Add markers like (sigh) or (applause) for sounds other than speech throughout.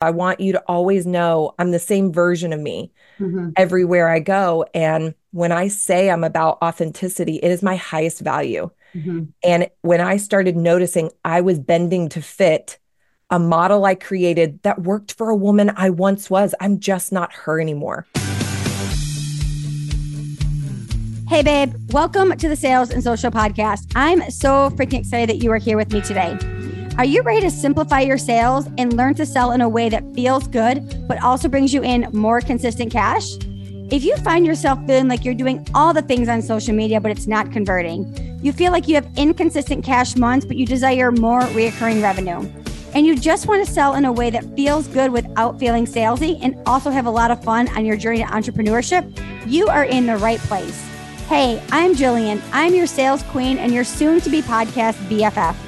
I want you to always know I'm the same version of me mm-hmm. everywhere I go. And when I say I'm about authenticity, it is my highest value. Mm-hmm. And when I started noticing I was bending to fit a model I created that worked for a woman I once was, I'm just not her anymore. Hey, babe, welcome to the Sales and Social Podcast. I'm so freaking excited that you are here with me today. Are you ready to simplify your sales and learn to sell in a way that feels good, but also brings you in more consistent cash? If you find yourself feeling like you're doing all the things on social media, but it's not converting, you feel like you have inconsistent cash months, but you desire more reoccurring revenue, and you just want to sell in a way that feels good without feeling salesy and also have a lot of fun on your journey to entrepreneurship, you are in the right place. Hey, I'm Jillian. I'm your sales queen and your soon to be podcast BFF.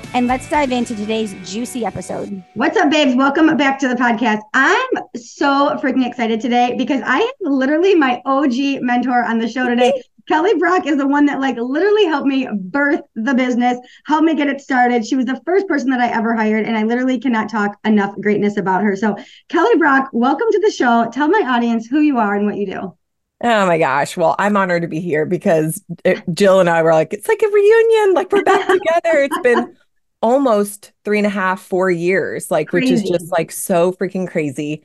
and let's dive into today's juicy episode. What's up, babes? Welcome back to the podcast. I'm so freaking excited today because I have literally my OG mentor on the show today. Kelly Brock is the one that like literally helped me birth the business, helped me get it started. She was the first person that I ever hired, and I literally cannot talk enough greatness about her. So, Kelly Brock, welcome to the show. Tell my audience who you are and what you do. Oh my gosh. Well, I'm honored to be here because it, Jill and I were like, it's like a reunion. Like we're back (laughs) together. It's been almost three and a half, four years, like, crazy. which is just like so freaking crazy.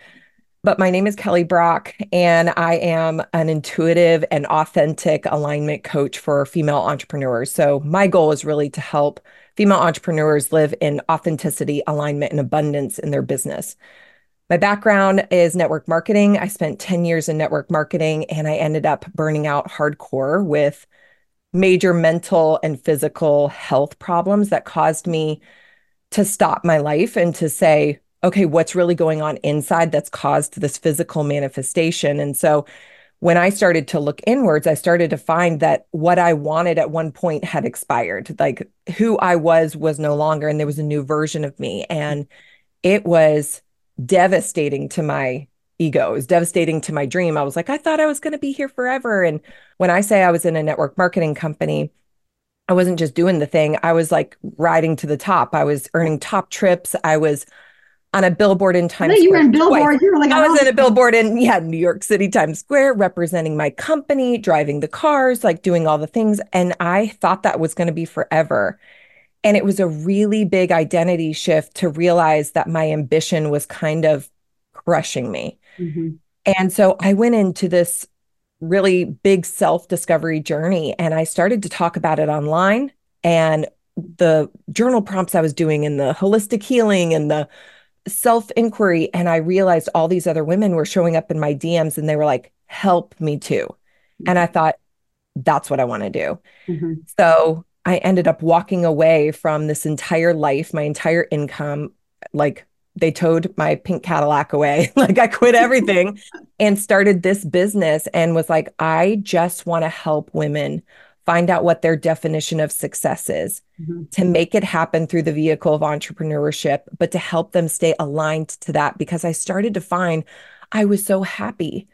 But my name is Kelly Brock, and I am an intuitive and authentic alignment coach for female entrepreneurs. So, my goal is really to help female entrepreneurs live in authenticity, alignment, and abundance in their business. My background is network marketing. I spent 10 years in network marketing, and I ended up burning out hardcore with major mental and physical health problems that caused me to stop my life and to say, okay, what's really going on inside that's caused this physical manifestation? And so when I started to look inwards, I started to find that what I wanted at one point had expired. Like who I was was no longer, and there was a new version of me. And it was devastating to my ego. It was devastating to my dream. I was like, I thought I was going to be here forever. And when I say I was in a network marketing company, I wasn't just doing the thing. I was like riding to the top. I was earning top trips. I was on a billboard in Times Square. You were in billboard. You were like, I was oh, in a billboard in yeah, New York City, Times Square, representing my company, driving the cars, like doing all the things. And I thought that was going to be forever. And it was a really big identity shift to realize that my ambition was kind of crushing me. Mm-hmm. And so I went into this really big self discovery journey and I started to talk about it online. And the journal prompts I was doing and the holistic healing and the self inquiry. And I realized all these other women were showing up in my DMs and they were like, help me too. Mm-hmm. And I thought, that's what I want to do. Mm-hmm. So I ended up walking away from this entire life, my entire income, like they towed my pink Cadillac away. (laughs) like I quit everything and started this business and was like, I just want to help women find out what their definition of success is, mm-hmm. to make it happen through the vehicle of entrepreneurship, but to help them stay aligned to that because I started to find I was so happy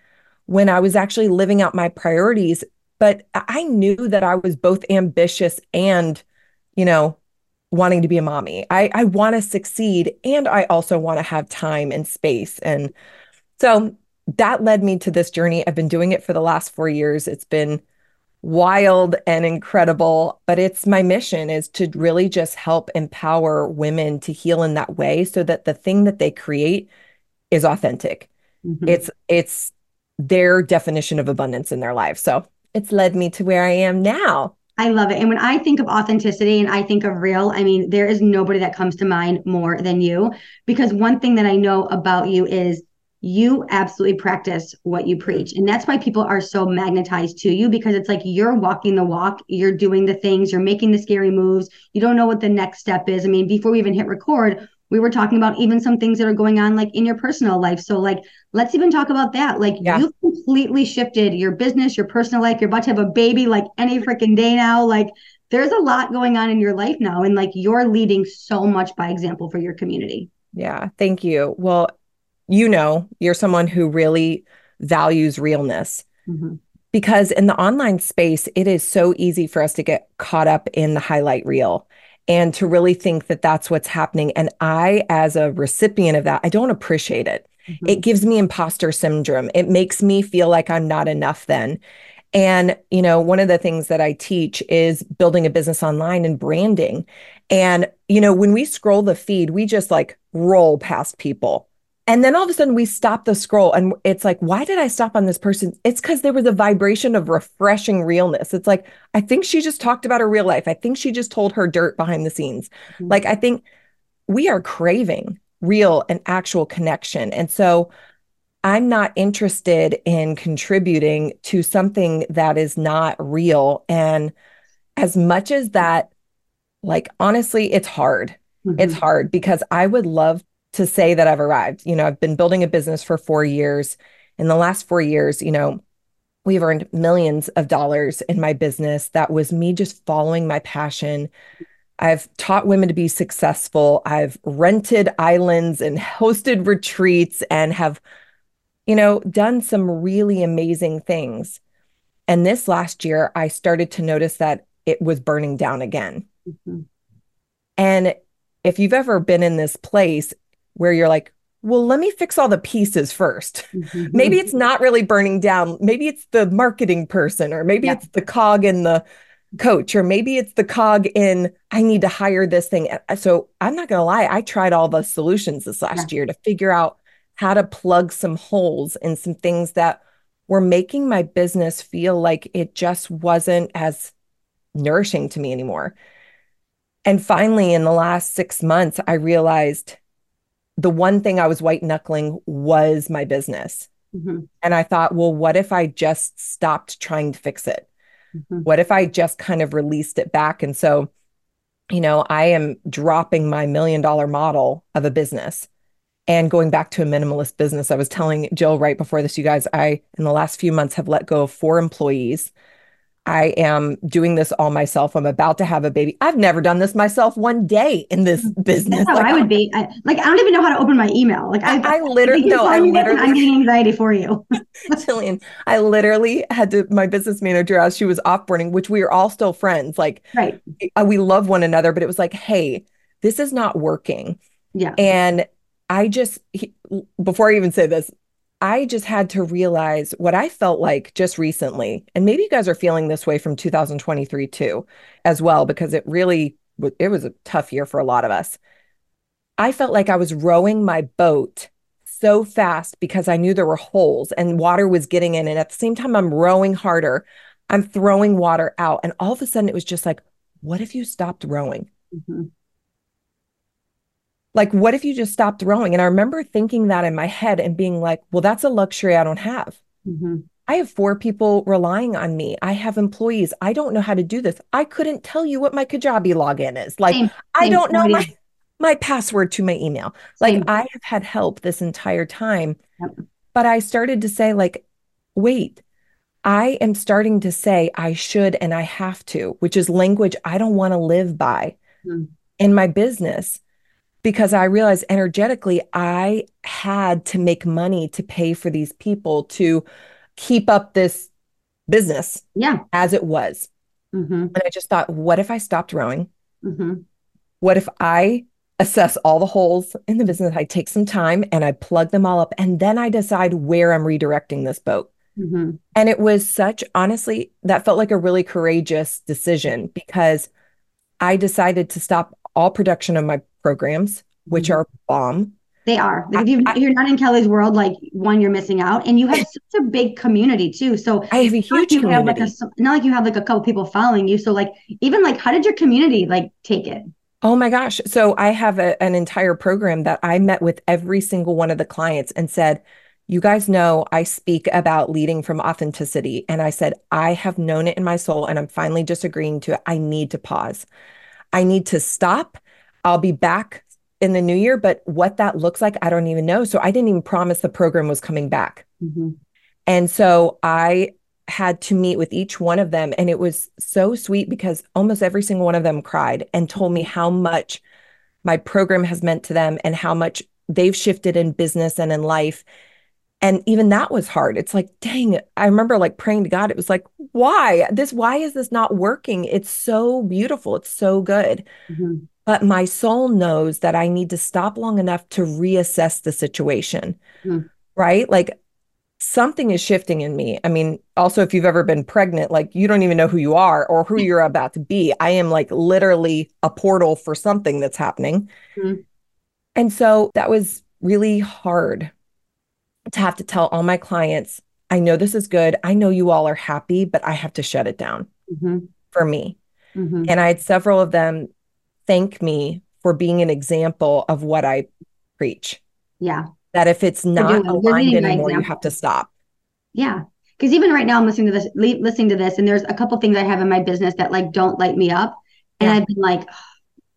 when I was actually living out my priorities. But I knew that I was both ambitious and, you know, wanting to be a mommy. I, I want to succeed and I also want to have time and space. And so that led me to this journey. I've been doing it for the last four years. It's been wild and incredible, but it's my mission is to really just help empower women to heal in that way so that the thing that they create is authentic. Mm-hmm. It's it's their definition of abundance in their life. So it's led me to where I am now. I love it. And when I think of authenticity and I think of real, I mean, there is nobody that comes to mind more than you. Because one thing that I know about you is you absolutely practice what you preach. And that's why people are so magnetized to you because it's like you're walking the walk, you're doing the things, you're making the scary moves. You don't know what the next step is. I mean, before we even hit record, we were talking about even some things that are going on like in your personal life. So like let's even talk about that. Like yeah. you've completely shifted your business, your personal life. You're about to have a baby like any freaking day now. Like there's a lot going on in your life now. And like you're leading so much by example for your community. Yeah. Thank you. Well, you know, you're someone who really values realness. Mm-hmm. Because in the online space, it is so easy for us to get caught up in the highlight reel and to really think that that's what's happening. And I, as a recipient of that, I don't appreciate it. Mm-hmm. It gives me imposter syndrome. It makes me feel like I'm not enough then. And, you know, one of the things that I teach is building a business online and branding. And, you know, when we scroll the feed, we just like roll past people. And then all of a sudden we stop the scroll and it's like, why did I stop on this person? It's because there was a vibration of refreshing realness. It's like, I think she just talked about her real life. I think she just told her dirt behind the scenes. Mm-hmm. Like, I think we are craving real and actual connection. And so I'm not interested in contributing to something that is not real. And as much as that, like, honestly, it's hard. Mm-hmm. It's hard because I would love to say that I've arrived. You know, I've been building a business for four years. In the last four years, you know, we've earned millions of dollars in my business. That was me just following my passion. I've taught women to be successful. I've rented islands and hosted retreats and have you know, done some really amazing things. And this last year, I started to notice that it was burning down again. Mm-hmm. And if you've ever been in this place where you're like, well, let me fix all the pieces 1st mm-hmm. Maybe it's not really burning down. Maybe it's the marketing person, or maybe yeah. it's the cog in the coach, or maybe it's the cog in I need to hire this thing. So I'm not going to lie, I tried all the solutions this last yeah. year to figure out how to plug some holes in some things that were making my business feel like it just wasn't as nourishing to me anymore. And finally, in the last six months, I realized the one thing I was white knuckling was my business. Mm-hmm. And I thought, well, what if I just stopped trying to fix it? Mm-hmm. What if I just kind of released it back? And so, you know, I am dropping my million dollar model of a business and going back to a minimalist business. I was telling Jill right before this, you guys, I, in the last few months, have let go of four employees. I am doing this all myself. I'm about to have a baby. I've never done this myself one day in this mm. business. like, I would be I, like, I don't even know how to open my email. Like I, I literally no, I literally, I'm getting anxiety for you. (laughs) Jillian, I literally had to, my business manager, as she was offboarding, which we are all still friends. Like, right. Eh, uh, we love one another, but it was like, Hey, this is not working. Yeah. And I just, he, before I even say this, I just had to realize what I felt like just recently. And maybe you guys are feeling this way from 2023 too, as well, because it really, it was a tough year for a lot of us. I felt like I was rowing my boat so fast because I knew there were holes and water was getting in. And at the same time, I'm rowing harder. I'm throwing water out. And all of a sudden, it was just like, what if you stopped rowing? Mm-hmm. Like, what if you just stopped rowing? And I remember thinking that in my head and being like, well, that's a luxury I don't have. Mm-hmm. I have four people relying on me. I have employees. I don't know how to do this. I couldn't tell you what my Kajabi login is. Like, same, I don't know my, my password to my email. Like. I have had help this entire time. Yep. But I started to say, like, wait, I am starting to say I should and I have to, which is language I don't want to live by mm. in my business because I realized energetically I had to make money to pay for these people to keep up this business yeah. as it was. Mm-hmm. And I just thought, what if I stopped rowing? Mm-hmm. What if I assess all the holes in the business? I take some time and I plug them all up, and then I decide where I'm redirecting this boat. Mm-hmm. And it was such, honestly, that felt like a really courageous decision because I decided to stop all production of my programs, which mm-hmm. are bomb. They are. Like if you are not in Kelly's world, like one, you're missing out, and you have (laughs) such a big community too. So I have a huge community. Have like a, not like you have like a couple people following you. So like even like, how did your community like take it? Oh my gosh! So I have a, an entire program that I met with every single one of the clients and said, "You guys know I speak about leading from authenticity," and I said, "I have known it in my soul, and I'm finally just agreeing to it. I need to pause. I need to stop." I'll be back in the new year, but what that looks like, I don't even know. So I didn't even promise the program was coming back. Mm-hmm. And so I had to meet with each one of them. And it was so sweet because almost every single one of them cried and told me how much my program has meant to them and how much they've shifted in business and in life. And even that was hard. It's like, dang, I remember like praying to God. It was like, why this? Why is this not working? It's so beautiful. It's so good. Mm-hmm. But my soul knows that I need to stop long enough to reassess the situation. Mm. Right. Like something is shifting in me. I mean, also, if you've ever been pregnant, like you don't even know who you are or who you're about to be. I am like literally a portal for something that's happening. Mhm. And so that was really hard to have to tell all my clients, I know this is good. I know you all are happy, but I have to shut it down Mm-hmm. for me. Mm-hmm. And I had several of them thank me for being an example of what I preach. Yeah. That if it's not aligned anymore, you have to stop. Yeah. Because even right now, I'm listening to this, listening to this, and there's a couple things I have in my business that like don't light me up, and Yeah. I've been like, "Oh,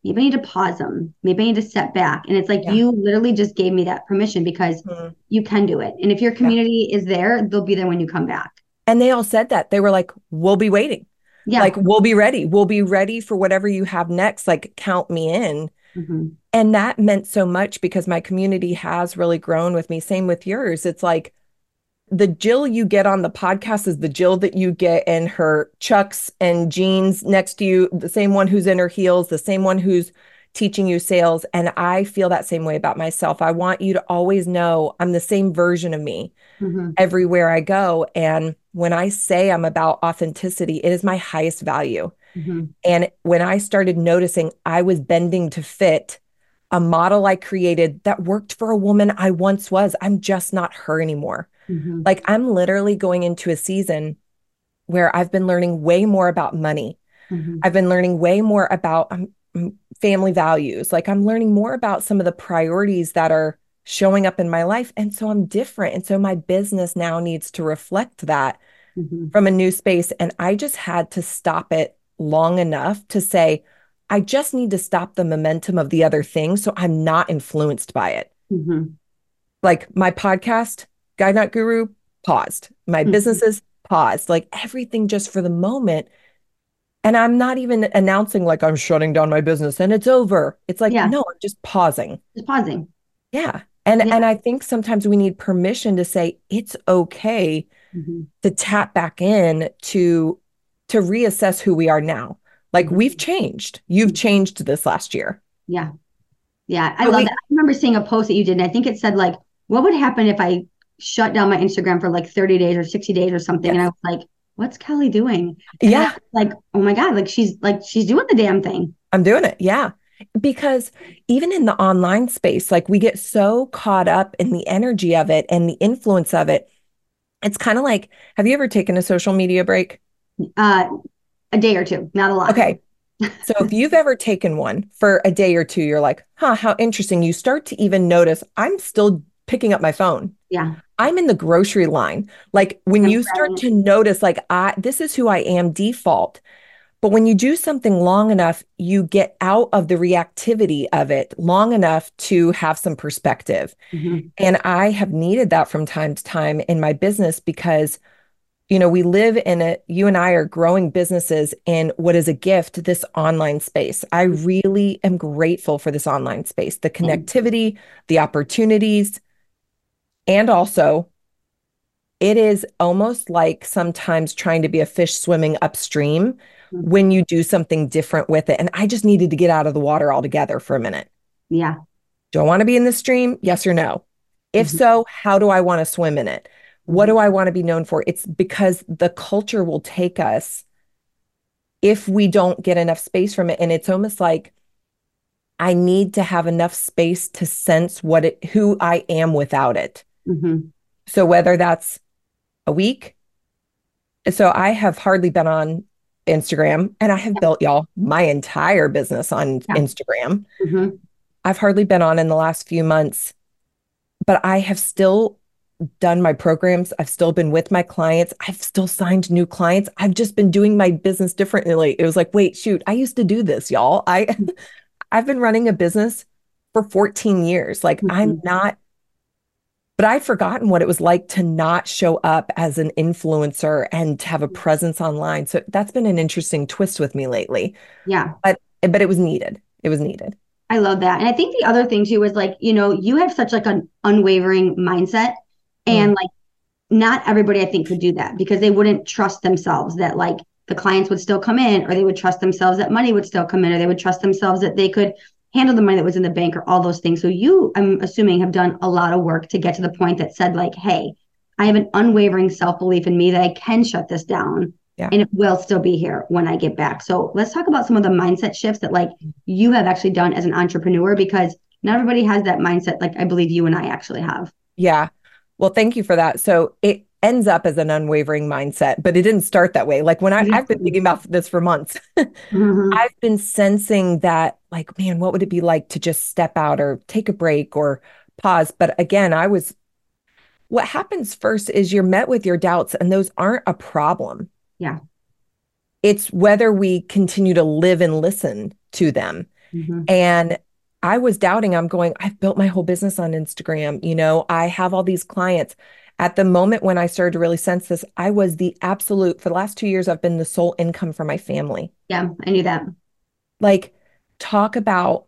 maybe I need to pause them. Maybe I need to step back. And it's like Yeah. you literally just gave me that permission because Mhm. you can do it. And if your community is there, they'll be there when you come back. And they all said that. They were like, we'll be waiting. Yeah. Like, we'll be ready. We'll be ready for whatever you have next. Like, count me in. Mhm. And that meant so much because my community has really grown with me. Same with yours. It's like the Jill you get on the podcast is the Jill that you get in her chucks and jeans next to you, the same one who's in her heels, the same one who's teaching you sales. And I feel that same way about myself. I want you to always know I'm the same version of me Mhm. everywhere I go. And when I say I'm about authenticity, it is my highest value. Mhm. And when I started noticing I was bending to fit a model I created that worked for a woman I once was, I'm just not her anymore. Mhm. Like I'm literally going into a season where I've been learning way more about money. Mhm. I've been learning way more about um, family values. Like I'm learning more about some of the priorities that are showing up in my life. And so I'm different. And so my business now needs to reflect that Mhm. from a new space. And I just had to stop it long enough to say, I just need to stop the momentum of the other thing so I'm not influenced by it. Mhm. Like my podcast, Guide Not Guru, paused. My Mhm. businesses paused. Like everything just for the moment. And I'm not even announcing like I'm shutting down my business and it's over. It's like, Yeah. no, I'm just pausing. Just pausing. Yeah. And Yeah. and I think sometimes we need permission to say it's okay Mhm. to tap back in to to reassess who we are now. Like Mhm. we've changed. You've changed this last year. Yeah. Yeah. I But love we- that. I remember seeing a post that you did, and I think it said like, what would happen if I shut down my Instagram for like 30 days or 60 days or something? And I was like, what's Kelly doing? And Yeah, like, oh my God, like she's like she's doing the damn thing. I'm doing it. Yeah. Because even in the online space, like we get so caught up in the energy of it and the influence of it. It's kind of like, have you ever taken a social media break? Uh a day or two, not a lot. Okay. So if (laughs) you've ever taken one for a day or two, you're like, huh, how interesting. You start to even notice I'm still picking up my phone. Yeah. I'm in the grocery line. Like when you start to notice, like, I, this is who I am default. But when you do something long enough, you get out of the reactivity of it long enough to have some perspective. Mhm. And I have needed that from time to time in my business because, you know, we live in a, you and I are growing businesses in what is a gift, this online space. I really am grateful for this online space, the connectivity, the opportunities, and also it is almost like sometimes trying to be a fish swimming upstream Mhm. when you do something different with it. And I just needed to get out of the water altogether for a minute. Yeah. Do I want to be in the stream? Yes or no? If Mhm. so, how do I want to swim in it? What do I want to be known for? It's because the culture will take us if we don't get enough space from it. And it's almost like I need to have enough space to sense what it, who I am without it. Mhm. So whether that's a week, so I have hardly been on Instagram and I have built y'all my entire business on Yeah. Instagram. Mhm. I've hardly been on in the last few months, but I have still done my programs. I've still been with my clients. I've still signed new clients. I've just been doing my business differently. It was like, wait, shoot, I used to do this, y'all. I (laughs) I've been running a business for 14 years. Like mm-hmm. I'm not, but I'd forgotten what it was like to not show up as an influencer and to have a presence online. So that's been an interesting twist with me lately. Yeah. But but it was needed. It was needed. I love that. And I think the other thing too was like, you know, you have such like an unwavering mindset and mm. like not everybody I think could do that because they wouldn't trust themselves that like the clients would still come in or they would trust themselves that money would still come in or they would trust themselves that they could handle the money that was in the bank or all those things. So you I'm assuming have done a lot of work to get to the point that said like, "Hey, I have an unwavering self-belief in me that I can shut this down yeah. and it will still be here when I get back. So let's talk about some of the mindset shifts that like you have actually done as an entrepreneur because not everybody has that mindset like I believe you and I actually have. Yeah. Well, thank you for that. So it ends up as an unwavering mindset, but it didn't start that way. Like when I, I've been thinking about this for months, (laughs) mm-hmm. I've been sensing that, like, man, what would it be like to just step out or take a break or pause? But again, I was, what happens first is you're met with your doubts, and those aren't a problem. Yeah. It's whether we continue to live and listen to them. Mm-hmm. And I was doubting, I'm going, I've built my whole business on Instagram. You know, I have all these clients. At the moment when I started to really sense this, I was the absolute, for the last two years, I've been the sole income for my family. Yeah, I knew that. Like, talk about.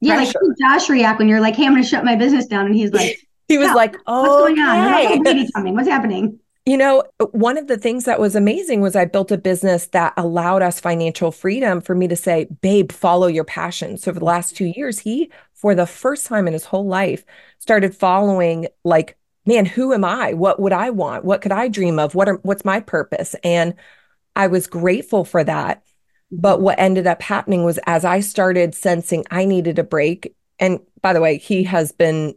Yeah, pressure. like Josh react when you're like, hey, I'm going to shut my business down. And he's like, (laughs) he was like, oh, what's going on? What's, coming? what's happening? You know, one of the things that was amazing was I built a business that allowed us financial freedom for me to say, babe, follow your passion. So for the last two years, he, for the first time in his whole life, started following like, man, who am I? What would I want? What could I dream of? What are what's my purpose? And I was grateful for that. But what ended up happening was as I started sensing I needed a break, and by the way, he has been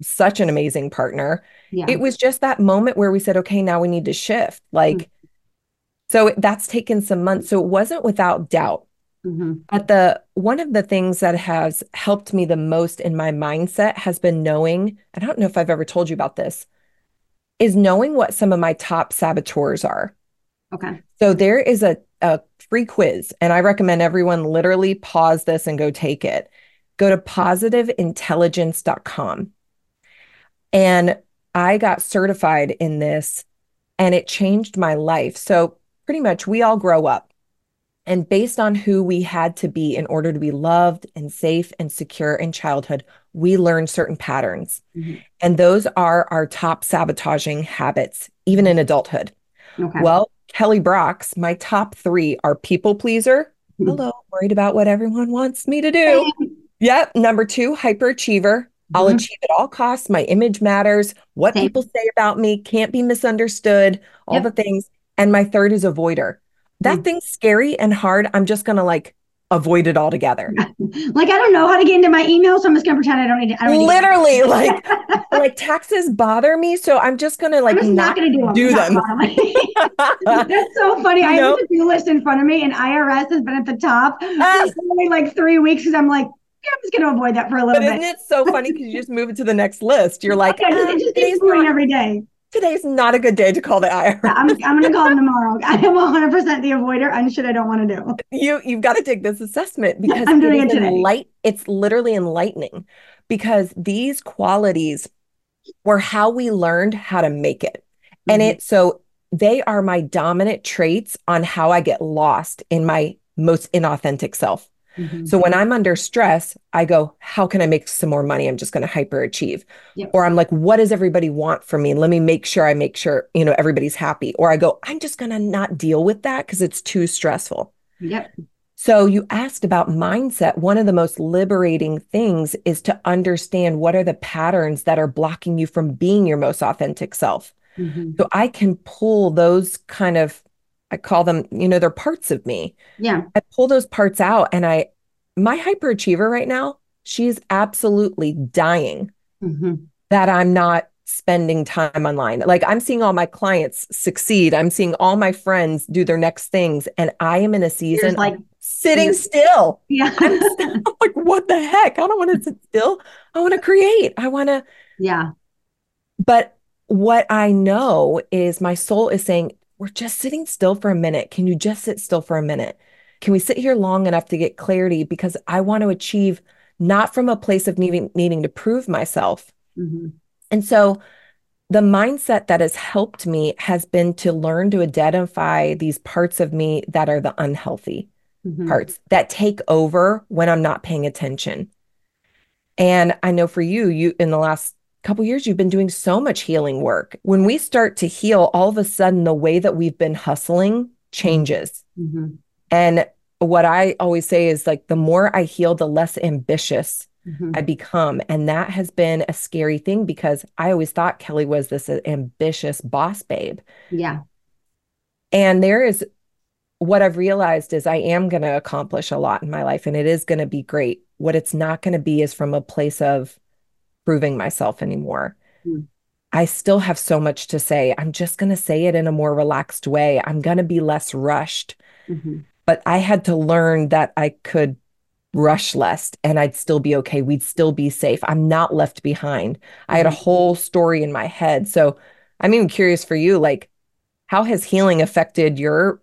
such an amazing partner. Yeah. It was just that moment where we said, okay, now we need to shift. Like, mm-hmm. so that's taken some months. So it wasn't without doubt. Mm-hmm. But the one of the things that has helped me the most in my mindset has been knowing, I don't know if I've ever told you about this, is knowing what some of my top saboteurs are. Okay. So there is a, a free quiz, and I recommend everyone literally pause this and go take it. Go to positiveintelligence.com. And I got certified in this and it changed my life. So, pretty much, we all grow up. And based on who we had to be in order to be loved and safe and secure in childhood, we learn certain patterns. Mm-hmm. And those are our top sabotaging habits, even in adulthood. Okay. Well, Kelly Brock's, my top three are people pleaser. Mm-hmm. Hello, worried about what everyone wants me to do. (laughs) Yep. Number two, hyperachiever. I'll mm-hmm. achieve at all costs. My image matters. What Same. people say about me can't be misunderstood, all yep. the things. And my third is avoider. That mm thing's scary and hard. I'm just going to like avoid it altogether. (laughs) like I don't know how to get into my email, so I'm just gonna pretend I don't need to. I don't Literally, need (laughs) like like taxes bother me, so I'm just gonna like just not, not, gonna do, do them. (laughs) That's so funny. You I have a to-do list in front of me, and IRS has been at the top uh, for only like three weeks because I'm like, yeah, I'm just going to avoid that for a little but bit. Isn't it so funny because you just move it to the next list? You're like, okay, it just keeps going every day. Today's not a good day to call the IRS. I'm, I'm going to call them tomorrow. (laughs) I am 100% the avoider and shit I don't want to do. You you've got to take this assessment because I'm doing it, today. Light, it's literally enlightening because these qualities were how we learned how to make it. Mm-hmm. And it so they are my dominant traits on how I get lost in my most inauthentic self. Mm-hmm. So when I'm under stress, I go, how can I make some more money? I'm just going to hyperachieve. Yep. Or I'm like, what does everybody want from me? Let me make sure I make sure, you know, everybody's happy. Or I go, I'm just going to not deal with that because it's too stressful. Yep. So you asked about mindset. One of the most liberating things is to understand what are the patterns that are blocking you from being your most authentic self. Mm-hmm. So I can pull those kind of I call them, you know, they're parts of me. Yeah. I pull those parts out and I, my hyperachiever right now, she's absolutely dying mm-hmm. that I'm not spending time online. Like I'm seeing all my clients succeed. I'm seeing all my friends do their next things. And I am in a season like sitting still. Yeah. (laughs) I'm, I'm (laughs) like, what the heck? I don't want to sit still. I want to create. I want to. Yeah. But what I know is my soul is saying, we're just sitting still for a minute. Can you just sit still for a minute? Can we sit here long enough to get clarity? Because I want to achieve not from a place of needing needing to prove myself. Mm-hmm. And so the mindset that has helped me has been to learn to identify these parts of me that are the unhealthy Mm-hmm. parts that take over when I'm not paying attention. And I know for you, you in the last couple years you've been doing so much healing work. When we start to heal, all of a sudden the way that we've been hustling changes. Mm-hmm. And what I always say is like the more I heal, the less ambitious Mm-hmm. I become. And that has been a scary thing because I always thought Kelly was this ambitious boss babe. Yeah. And there is what I've realized is I am going to accomplish a lot in my life and it is going to be great. What it's not going to be is from a place of proving myself anymore. Mm. I still have so much to say. I'm just going to say it in a more relaxed way. I'm going to be less rushed. Mm-hmm. But I had to learn that I could rush less and I'd still be okay. We'd still be safe. I'm not left behind. I had a Mhm. whole story in my head. So I'm even curious for you, like, how has healing affected your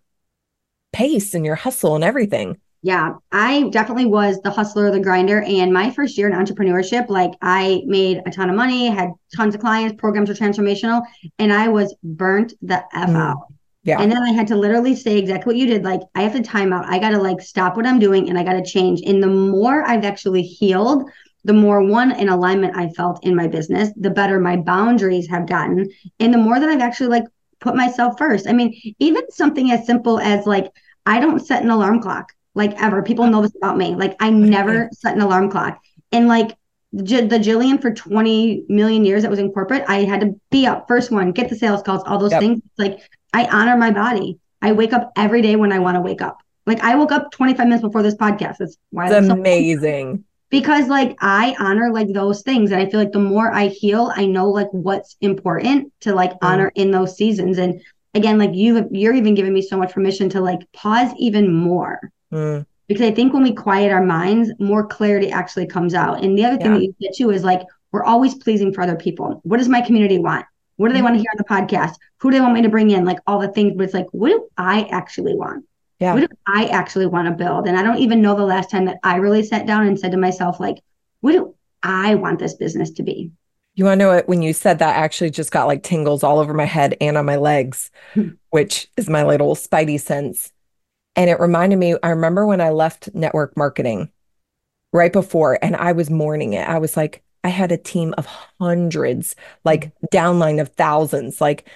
pace and your hustle and everything? Yeah, I definitely was the hustler, the grinder. And my first year in entrepreneurship, like I made a ton of money, had tons of clients, programs were transformational, and I was burnt the F Mm. out. Yeah. And then I had to literally say exactly what you did. Like, I have to time out. I got to like stop what I'm doing and I got to change. And the more I've actually healed, the more one in alignment I felt in my business, the better my boundaries have gotten. And the more that I've actually like put myself first. I mean, even something as simple as like, I don't set an alarm clock like ever. People know this about me. Like, I never set an alarm clock. And like, J- the Jillian for 20 million years that was in corporate, I had to be up first one, get the sales calls, all those Yep. things. It's like I honor my body. I wake up every day when I want to wake up. Like I woke up 25 minutes before this podcast. That's why It's so- amazing. because like I honor like those things. And I feel like the more I heal, I know like what's important to like mm. honor in those seasons. And again, like you you're even giving me so much permission to like pause even more Mm, because I think when we quiet our minds, more clarity actually comes out. And the other thing Yeah. that you get too is like we're always pleasing for other people. What does my community want? What do they Mhm. want to hear on the podcast? Who do they want me to bring in? Like all the things, but it's like, what do I actually want? Yeah. What do I actually want to build? And I don't even know the last time that I really sat down and said to myself, like, what do I want this business to be? You want to know what? When you said that, I actually just got like tingles all over my head and on my legs, Hmm. which is my little spidey sense. And it reminded me, I remember when I left network marketing right before, and I was mourning it. I was like, I had a team of hundreds, like downline of thousands, like,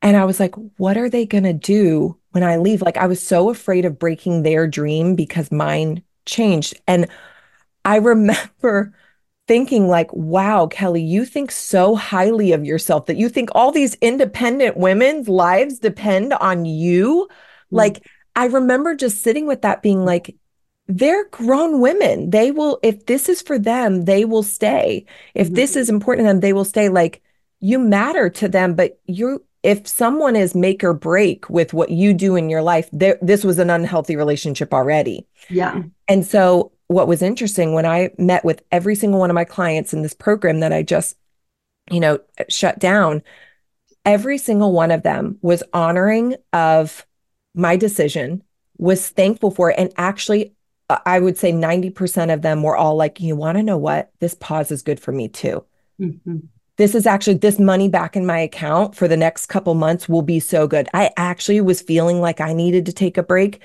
and I was like, what are they going to do when I leave? Like, I was so afraid of breaking their dream because mine changed. And I (laughs) remember thinking like, wow, Kelly, you think so highly of yourself that you think all these independent women's lives depend on you. Mm-hmm. Like, I remember just sitting with that being like, they're grown women. They will, if this is for them, they will stay. If this mm-hmm. is important to them, they will stay. Like, you matter to them, but you, if someone is make or break with what you do in your life, this was an unhealthy relationship already. Yeah. And so, what was interesting when I met with every single one of my clients in this program that I just, you know, shut down, every single one of them was honoring of my decision, was thankful for it. And actually, I would say 90% of them were all like, you want to know what? This pause is good for me too. Mhm. This is actually this money back in my account for the next couple months will be so good. I actually was feeling like I needed to take a break.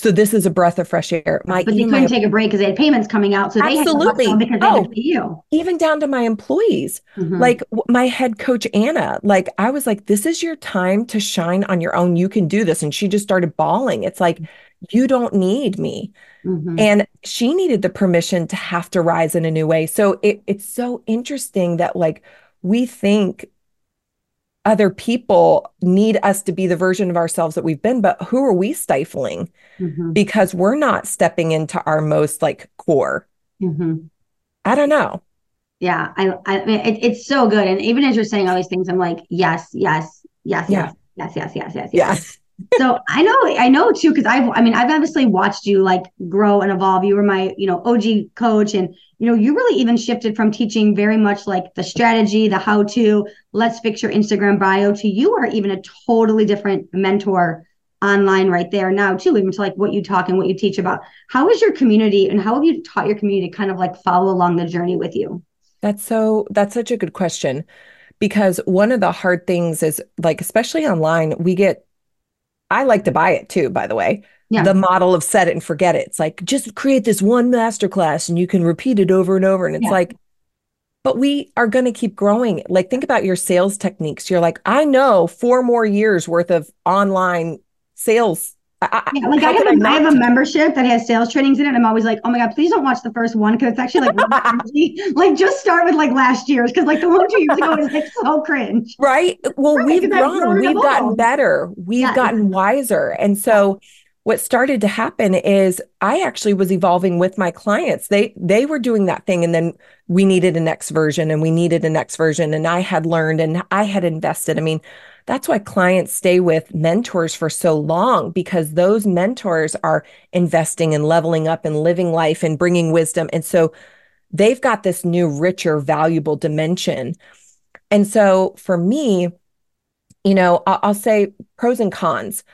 So this is a breath of fresh air. My But they couldn't my take a break because they had payments coming out. So they Absolutely. had to because they Oh. had to pay you. even down to my employees. Mhm. Like my head coach Anna, like I was like, this is your time to shine on your own. You can do this. And she just started bawling. It's like, you don't need me. Mhm. And she needed the permission to have to rise in a new way. So it, it's so interesting that like we think other people need us to be the version of ourselves that we've been, but who are we stifling? Mhm. Because we're not stepping into our most like core. Mhm. I don't know. Yeah, I, I mean, it, it's so good. And even as you're saying all these things, I'm like, yes, yes, yes, Yeah. yes, yes, yes, yes, yes, yes. So I know, I know too, because I've, I mean, I've obviously watched you like grow and evolve. You were my, you know, OG coach, and you know, you really even shifted from teaching very much like the strategy, the how to, let's fix your Instagram bio, to you are even a totally different mentor online right there now too, even to like what you talk and what you teach about. How is your community and how have you taught your community to kind of like follow along the journey with you? That's so that's such a good question because one of the hard things is like especially online we get I like to buy it too by the way. Yeah. The model of set it and forget it. It's like just create this one masterclass and you can repeat it over and over and it's yeah. like but we are going to keep growing. Like think about your sales techniques. You're like I know four more years worth of online sales I, yeah, like I have, a, I, I have a membership that has sales trainings in it. I'm always like, oh my god, please don't watch the first one because it's actually like, (laughs) like just start with like last year's because like the one two years ago is like so cringe. Right. Well, right, we've grown, we've gotten better, we've yes. gotten wiser, and so what started to happen is I actually was evolving with my clients. They they were doing that thing, and then we needed a next version, and we needed a next version, and I had learned and I had invested. I mean that's why clients stay with mentors for so long because those mentors are investing and leveling up and living life and bringing wisdom. And so they've got this new, richer, valuable dimension. And so for me, you know, I'll, I'll say pros and cons.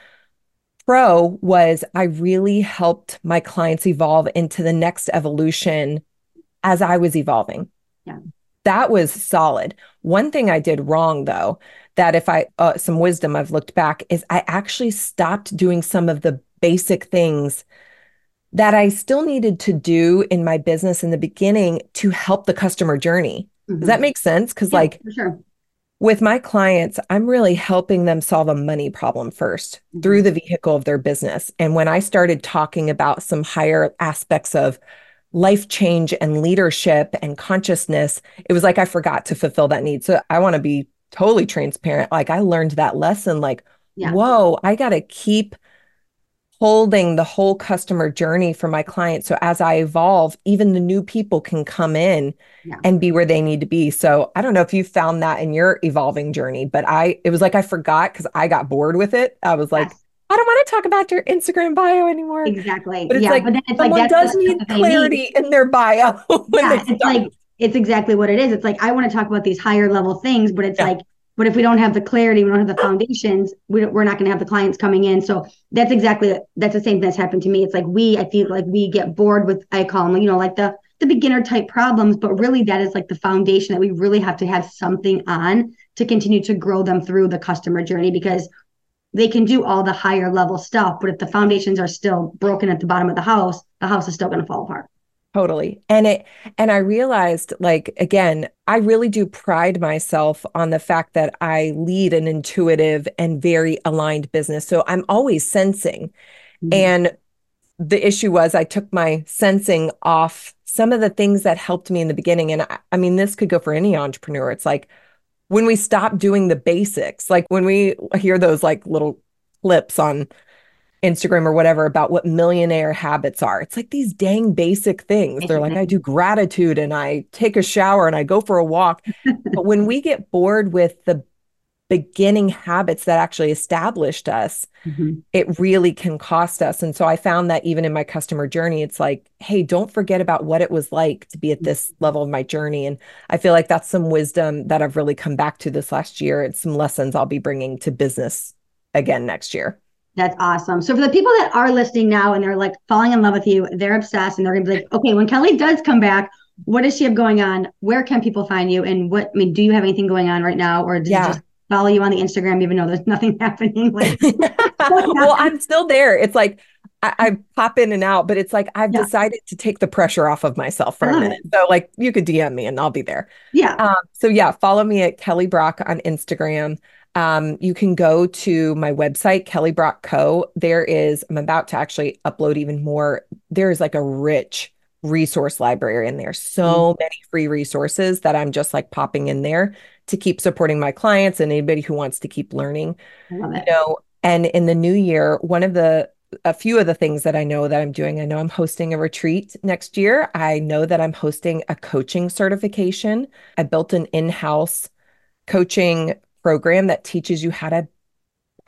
Pro was I really helped my clients evolve into the next evolution as I was evolving. Yeah. That was solid. One thing I did wrong though that if I, uh, some wisdom I've looked back is I actually stopped doing some of the basic things that I still needed to do in my business in the beginning to help the customer journey. Mm-hmm. Does that make sense? Because, yeah, like, sure. With my clients, I'm really helping them solve a money problem 1st mm-hmm. through the vehicle of their business. And when I started talking about some higher aspects of life change and leadership and consciousness, it was like I forgot to fulfill that need. So I want to be totally transparent. Like I learned that lesson, like, yeah. whoa, I got to keep holding the whole customer journey for my clients. So as I evolve, even the new people can come in yeah. and be where they need to be. So I don't know if you found that in your evolving journey, but I, it was like I forgot because I got bored with it. I was like, yes. I don't want to talk about your Instagram bio anymore. Exactly. But it's yeah, like but then it's someone like does need clarity need. in their bio. (laughs) yeah, it's like it's exactly what it is. It's like I want to talk about these higher level things, but it's yeah. like, but if we don't have the clarity, we don't have the foundations, we we're not going to have the clients coming in. So that's exactly that's the same thing that's happened to me. It's like we, I feel like we get bored with I call them, you know, like the the beginner type problems, but really that is like the foundation that we really have to have something on to continue to grow them through the customer journey because they can do all the higher level stuff, but if the foundations are still broken at the bottom of the house, the house is still going to fall apart. Totally. And it and I realized like again, I really do pride myself on the fact that I lead an intuitive and very aligned business. So I'm always sensing. Mm-hmm. And the issue was I took my sensing off some of the things that helped me in the beginning and I, I mean this could go for any entrepreneur. It's like when we stop doing the basics, like when we hear those like little clips on Instagram or whatever about what millionaire habits are. It's like these dang basic things. They're like, I do gratitude and I take a shower and I go for a walk. but when we get bored with the beginning habits that actually established us, mm-hmm. it really can cost us. And so I found that even in my customer journey, it's like, hey, don't forget about what it was like to be at this level of my journey. And I feel like that's some wisdom that I've really come back to this last year. It's some lessons I'll be bringing to business again next year. That's awesome. So for the people that are listening now and they're like falling in love with you, they're obsessed and they're gonna be like, okay, when Kelly does come back, what does she have going on? Where can people find you? And what I mean, do you have anything going on right now? Or yeah. you just follow you on the Instagram even though there's (laughs) nothing happening? Like, (laughs) well, I'm still there. It's like I, I, pop in and out, but it's like I've yeah. decided to take the pressure off of myself for a minute. It. So like you could DM me and I'll be there. Yeah. Um, so yeah, follow me at Kelly Brock on Instagram. Um, you can go to my website, Kelly Brock Co. There is, I'm about to actually upload even more. There is like a rich resource library in there. So mm-hmm. many free resources that I'm just like popping in there to keep supporting my clients and anybody who wants to keep learning. You know, and in the new year, one of the a few of the things that I know that I'm doing. I know I'm hosting a retreat next year. I know that I'm hosting a coaching certification. I built an in-house coaching program that teaches you how to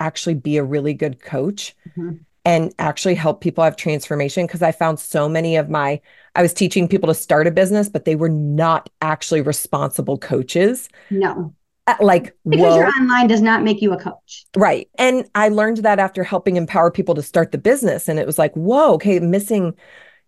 actually be a really good coach mm-hmm. and actually help people have transformation because I found so many of my I was teaching people to start a business but they were not actually responsible coaches. No. Uh, like, because whoa. you're online does not make you a coach. Right. And I learned that after helping empower people to start the business. And it was like, whoa, okay, missing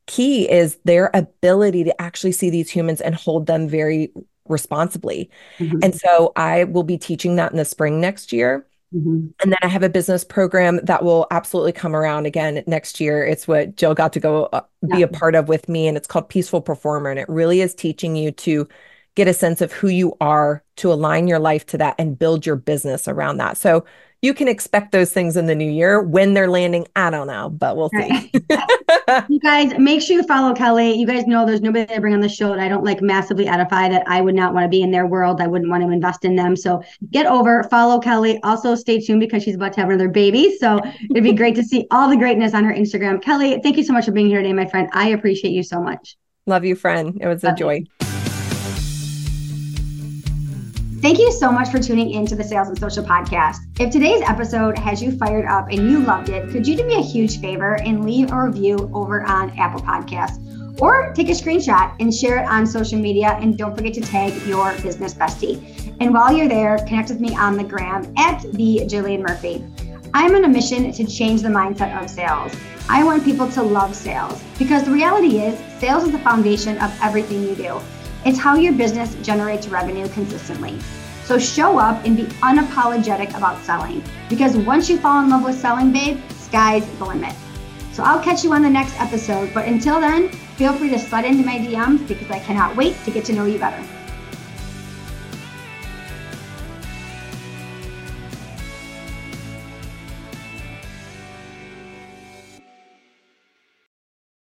key is their ability to actually see these humans and hold them very responsibly. Mhm. And so I will be teaching that in the spring next year. Mhm. And then I have a business program that will absolutely come around again next year. It's what Jill got to go uh, be Yeah. a part of with me, and it's called Peaceful Performer. And it really is teaching you to get a sense of who you are, to align your life to that, and build your business around that. So you can expect those things in the new year. When they're landing, I don't know, but we'll see. (laughs) You guys, make sure you follow Kelly. You guys know there's nobody I bring on the show that I don't like massively edify that I would not want to be in their world. I wouldn't want to invest in them. So get over, follow Kelly. Also, stay tuned because she's about to have another baby. So it'd be great to see all the greatness on her Instagram. Kelly, thank you so much for being here today, my friend. I appreciate you so much. Love you, friend. It was a joy. you. Thank you so much for tuning in to the Sales and Social Podcast. If today's episode has you fired up and you loved it, could you do me a huge favor and leave a review over on Apple Podcasts? Or take a screenshot and share it on social media. And don't forget to tag your business bestie. And while you're there, connect with me on the gram at the Jillian Murphy. I'm on a mission to change the mindset of sales. I want people to love sales because the reality is, sales is the foundation of everything you do. It's how your business generates revenue consistently. So show up and be unapologetic about selling because once you fall in love with selling, babe, sky's the limit. So I'll catch you on the next episode. But until then, feel free to slide into my DMs because I cannot wait to get to know you better.